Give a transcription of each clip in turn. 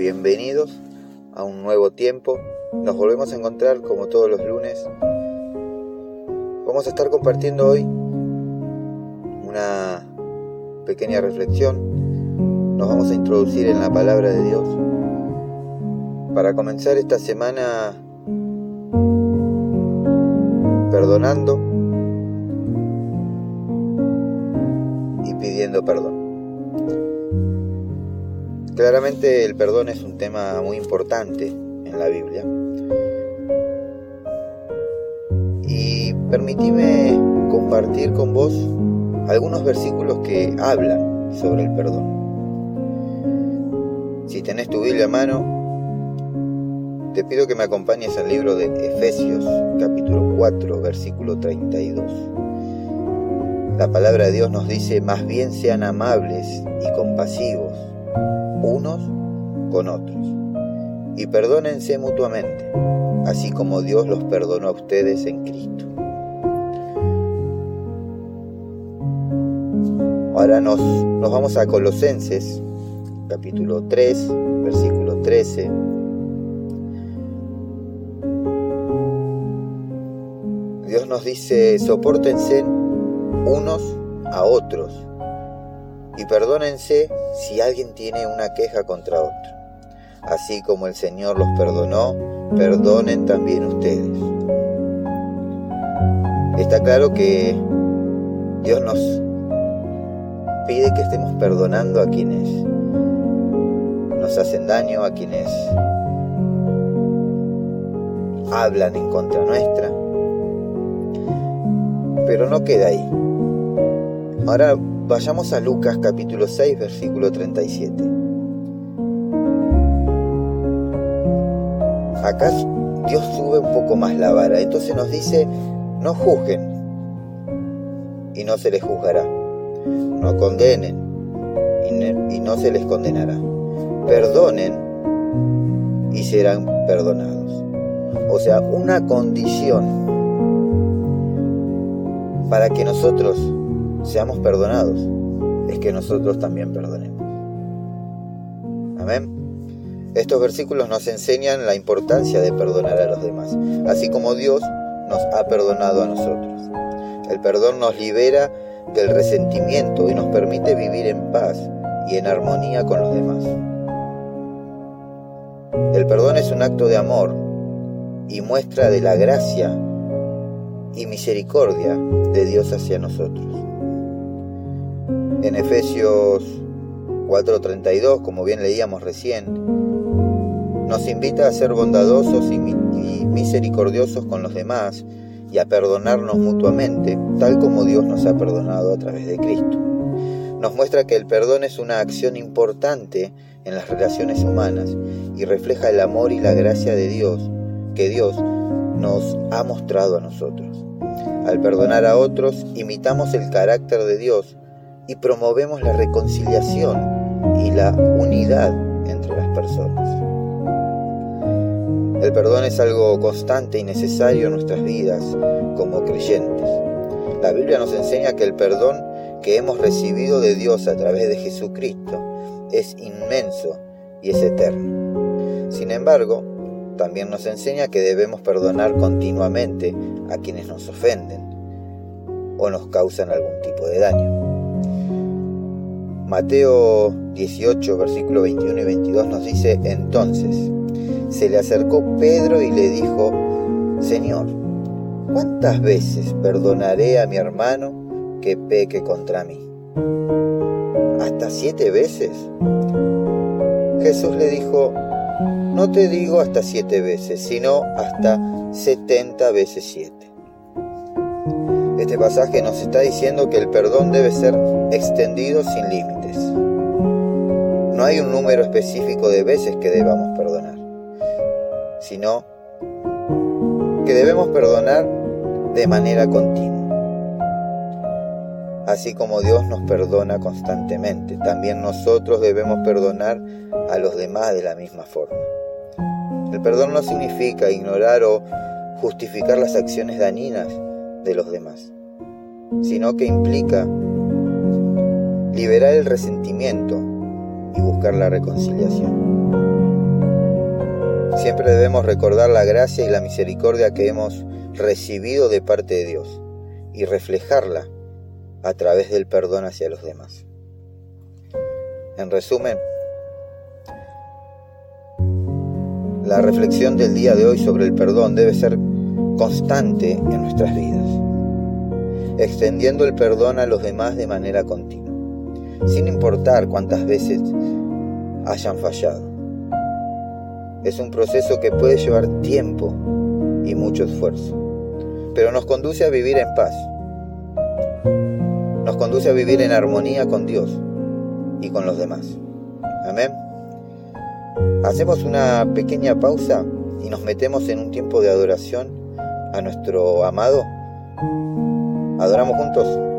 bienvenidos a un nuevo tiempo. Nos volvemos a encontrar como todos los lunes. Vamos a estar compartiendo hoy una pequeña reflexión. Nos vamos a introducir en la palabra de Dios. Para comenzar esta semana perdonando y pidiendo perdón. Claramente el perdón es un tema muy importante en la Biblia. Y permitime compartir con vos algunos versículos que hablan sobre el perdón. Si tenés tu Biblia a mano, te pido que me acompañes al libro de Efesios, capítulo 4, versículo 32. La palabra de Dios nos dice, más bien sean amables y compasivos unos con otros. Y perdónense mutuamente, así como Dios los perdonó a ustedes en Cristo. Ahora nos, nos vamos a Colosenses, capítulo 3, versículo 13. Dios nos dice, soportense unos a otros y perdónense si alguien tiene una queja contra otro. Así como el Señor los perdonó, perdonen también ustedes. Está claro que Dios nos pide que estemos perdonando a quienes nos hacen daño, a quienes hablan en contra nuestra. Pero no queda ahí. Ahora Vayamos a Lucas capítulo 6, versículo 37. Acá Dios sube un poco más la vara, entonces nos dice, no juzguen y no se les juzgará, no condenen y no se les condenará, perdonen y serán perdonados. O sea, una condición para que nosotros seamos perdonados, es que nosotros también perdonemos. Amén. Estos versículos nos enseñan la importancia de perdonar a los demás, así como Dios nos ha perdonado a nosotros. El perdón nos libera del resentimiento y nos permite vivir en paz y en armonía con los demás. El perdón es un acto de amor y muestra de la gracia y misericordia de Dios hacia nosotros en Efesios 4:32, como bien leíamos recién, nos invita a ser bondadosos y misericordiosos con los demás y a perdonarnos mutuamente, tal como Dios nos ha perdonado a través de Cristo. Nos muestra que el perdón es una acción importante en las relaciones humanas y refleja el amor y la gracia de Dios que Dios nos ha mostrado a nosotros. Al perdonar a otros, imitamos el carácter de Dios y promovemos la reconciliación y la unidad entre las personas. El perdón es algo constante y necesario en nuestras vidas como creyentes. La Biblia nos enseña que el perdón que hemos recibido de Dios a través de Jesucristo es inmenso y es eterno. Sin embargo, también nos enseña que debemos perdonar continuamente a quienes nos ofenden o nos causan algún tipo de daño. Mateo 18, versículo 21 y 22 nos dice, entonces se le acercó Pedro y le dijo, Señor, ¿cuántas veces perdonaré a mi hermano que peque contra mí? ¿Hasta siete veces? Jesús le dijo, no te digo hasta siete veces, sino hasta setenta veces siete. Este pasaje nos está diciendo que el perdón debe ser extendido sin No hay un número específico de veces que debamos perdonar, sino que debemos perdonar de manera continua. Así como Dios nos perdona constantemente, también nosotros debemos perdonar a los demás de la misma forma. El perdón no significa ignorar o justificar las acciones dañinas de los demás, sino que implica liberar el resentimiento y buscar la reconciliación. Siempre debemos recordar la gracia y la misericordia que hemos recibido de parte de Dios y reflejarla a través del perdón hacia los demás. En resumen, la reflexión del día de hoy sobre el perdón debe ser constante en nuestras vidas, extendiendo el perdón a los demás de manera continua, sin importar cuántas veces hayan fallado. Es un proceso que puede llevar tiempo y mucho esfuerzo, pero nos conduce a vivir en paz. Nos conduce a vivir en armonía con Dios y con los demás. Amén. Hacemos una pequeña pausa y nos metemos en un tiempo de adoración a nuestro amado. Adoramos juntos.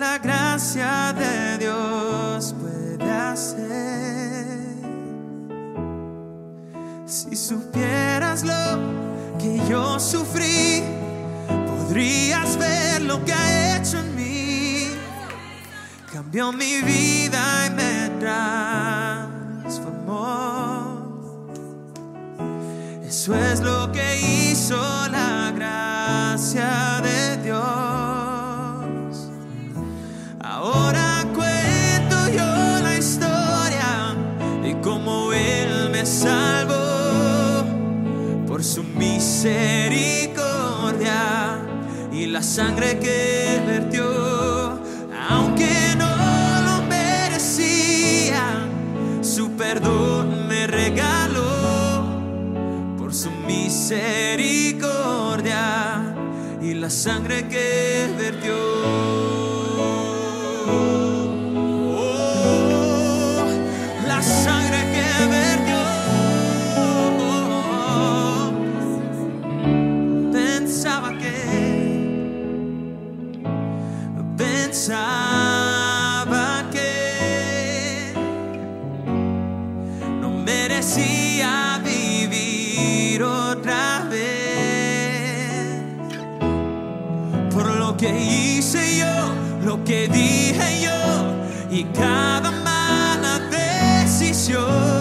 La gracia de Dios puede hacer. Si supieras lo que yo sufrí, podrías ver lo que ha hecho en mí. Cambió mi vida y me transformó. Eso es lo que hizo la gracia sangre que que hice yo, lo que dije yo y cada mala decisión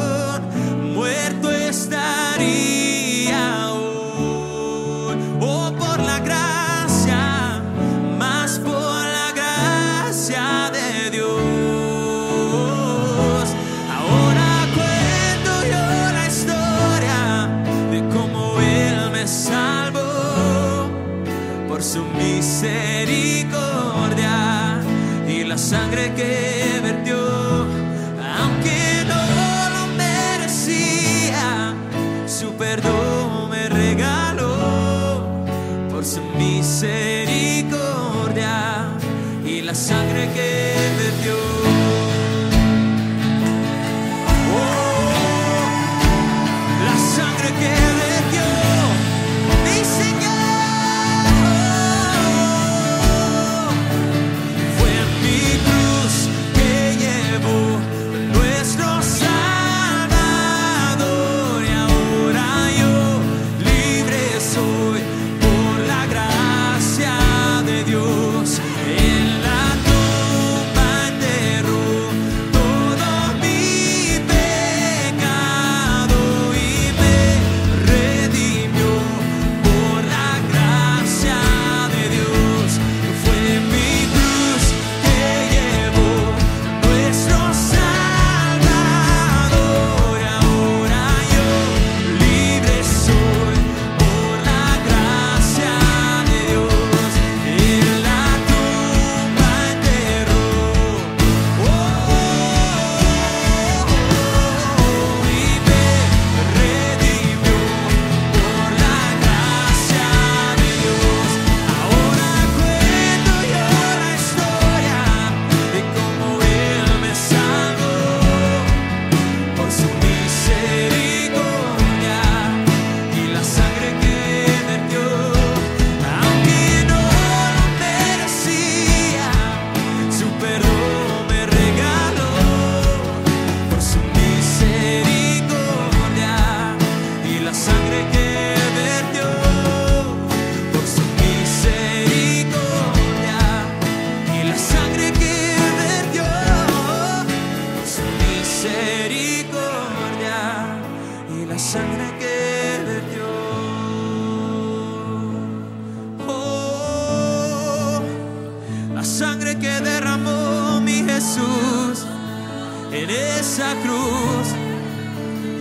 esa cruz.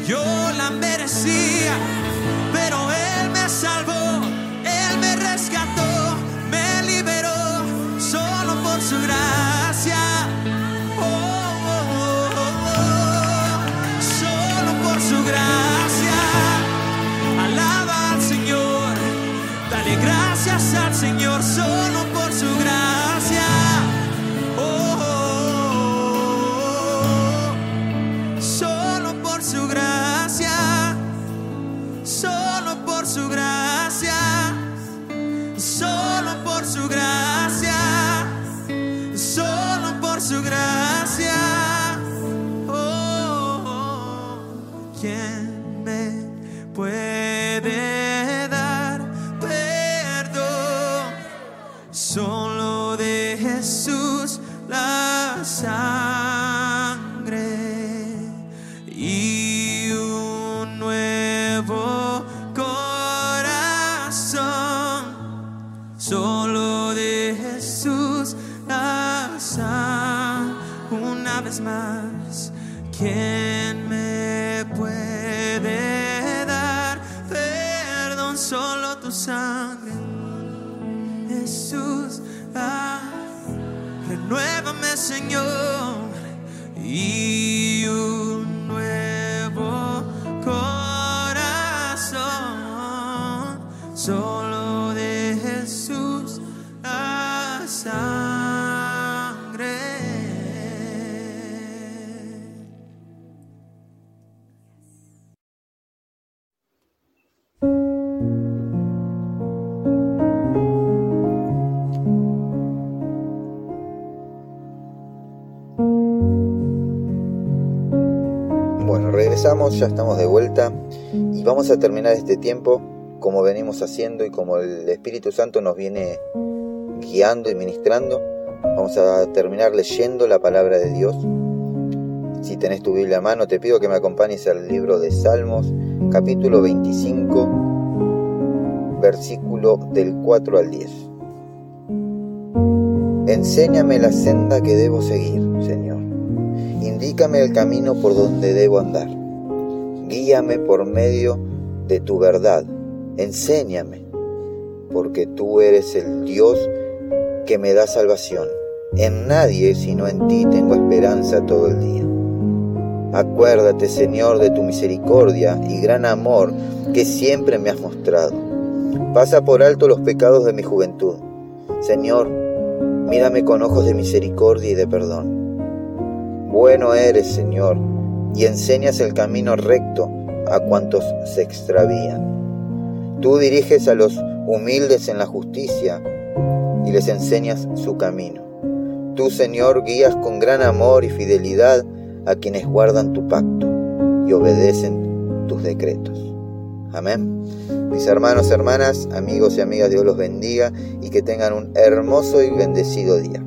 Yo la merecía, Una vez más, ¿quién me puede dar perdón? Solo tu sangre. Jesús, ah, renuévame, Señor, y ya estamos de vuelta y vamos a terminar este tiempo como venimos haciendo y como el Espíritu Santo nos viene guiando y ministrando. Vamos a terminar leyendo la palabra de Dios. Si tenés tu Biblia a mano, te pido que me acompañes al libro de Salmos, capítulo 25, versículo del 4 al 10. Enséñame la senda que debo seguir, Señor. Indícame el camino por donde debo andar. Guíame por medio de tu verdad. Enséñame, porque tú eres el Dios que me da salvación. En nadie sino en ti tengo esperanza todo el día. Acuérdate, Señor, de tu misericordia y gran amor que siempre me has mostrado. Pasa por alto los pecados de mi juventud. Señor, mírame con ojos de misericordia y de perdón. Bueno eres, Señor, y enseñas el camino recto a cuantos se extravían. Tú diriges a los humildes en la justicia y les enseñas su camino. Tú, Señor, guías con gran amor y fidelidad a quienes guardan tu pacto y obedecen tus decretos. Amén. Mis hermanos, hermanas, amigos y amigas, Dios los bendiga y que tengan un hermoso y bendecido día.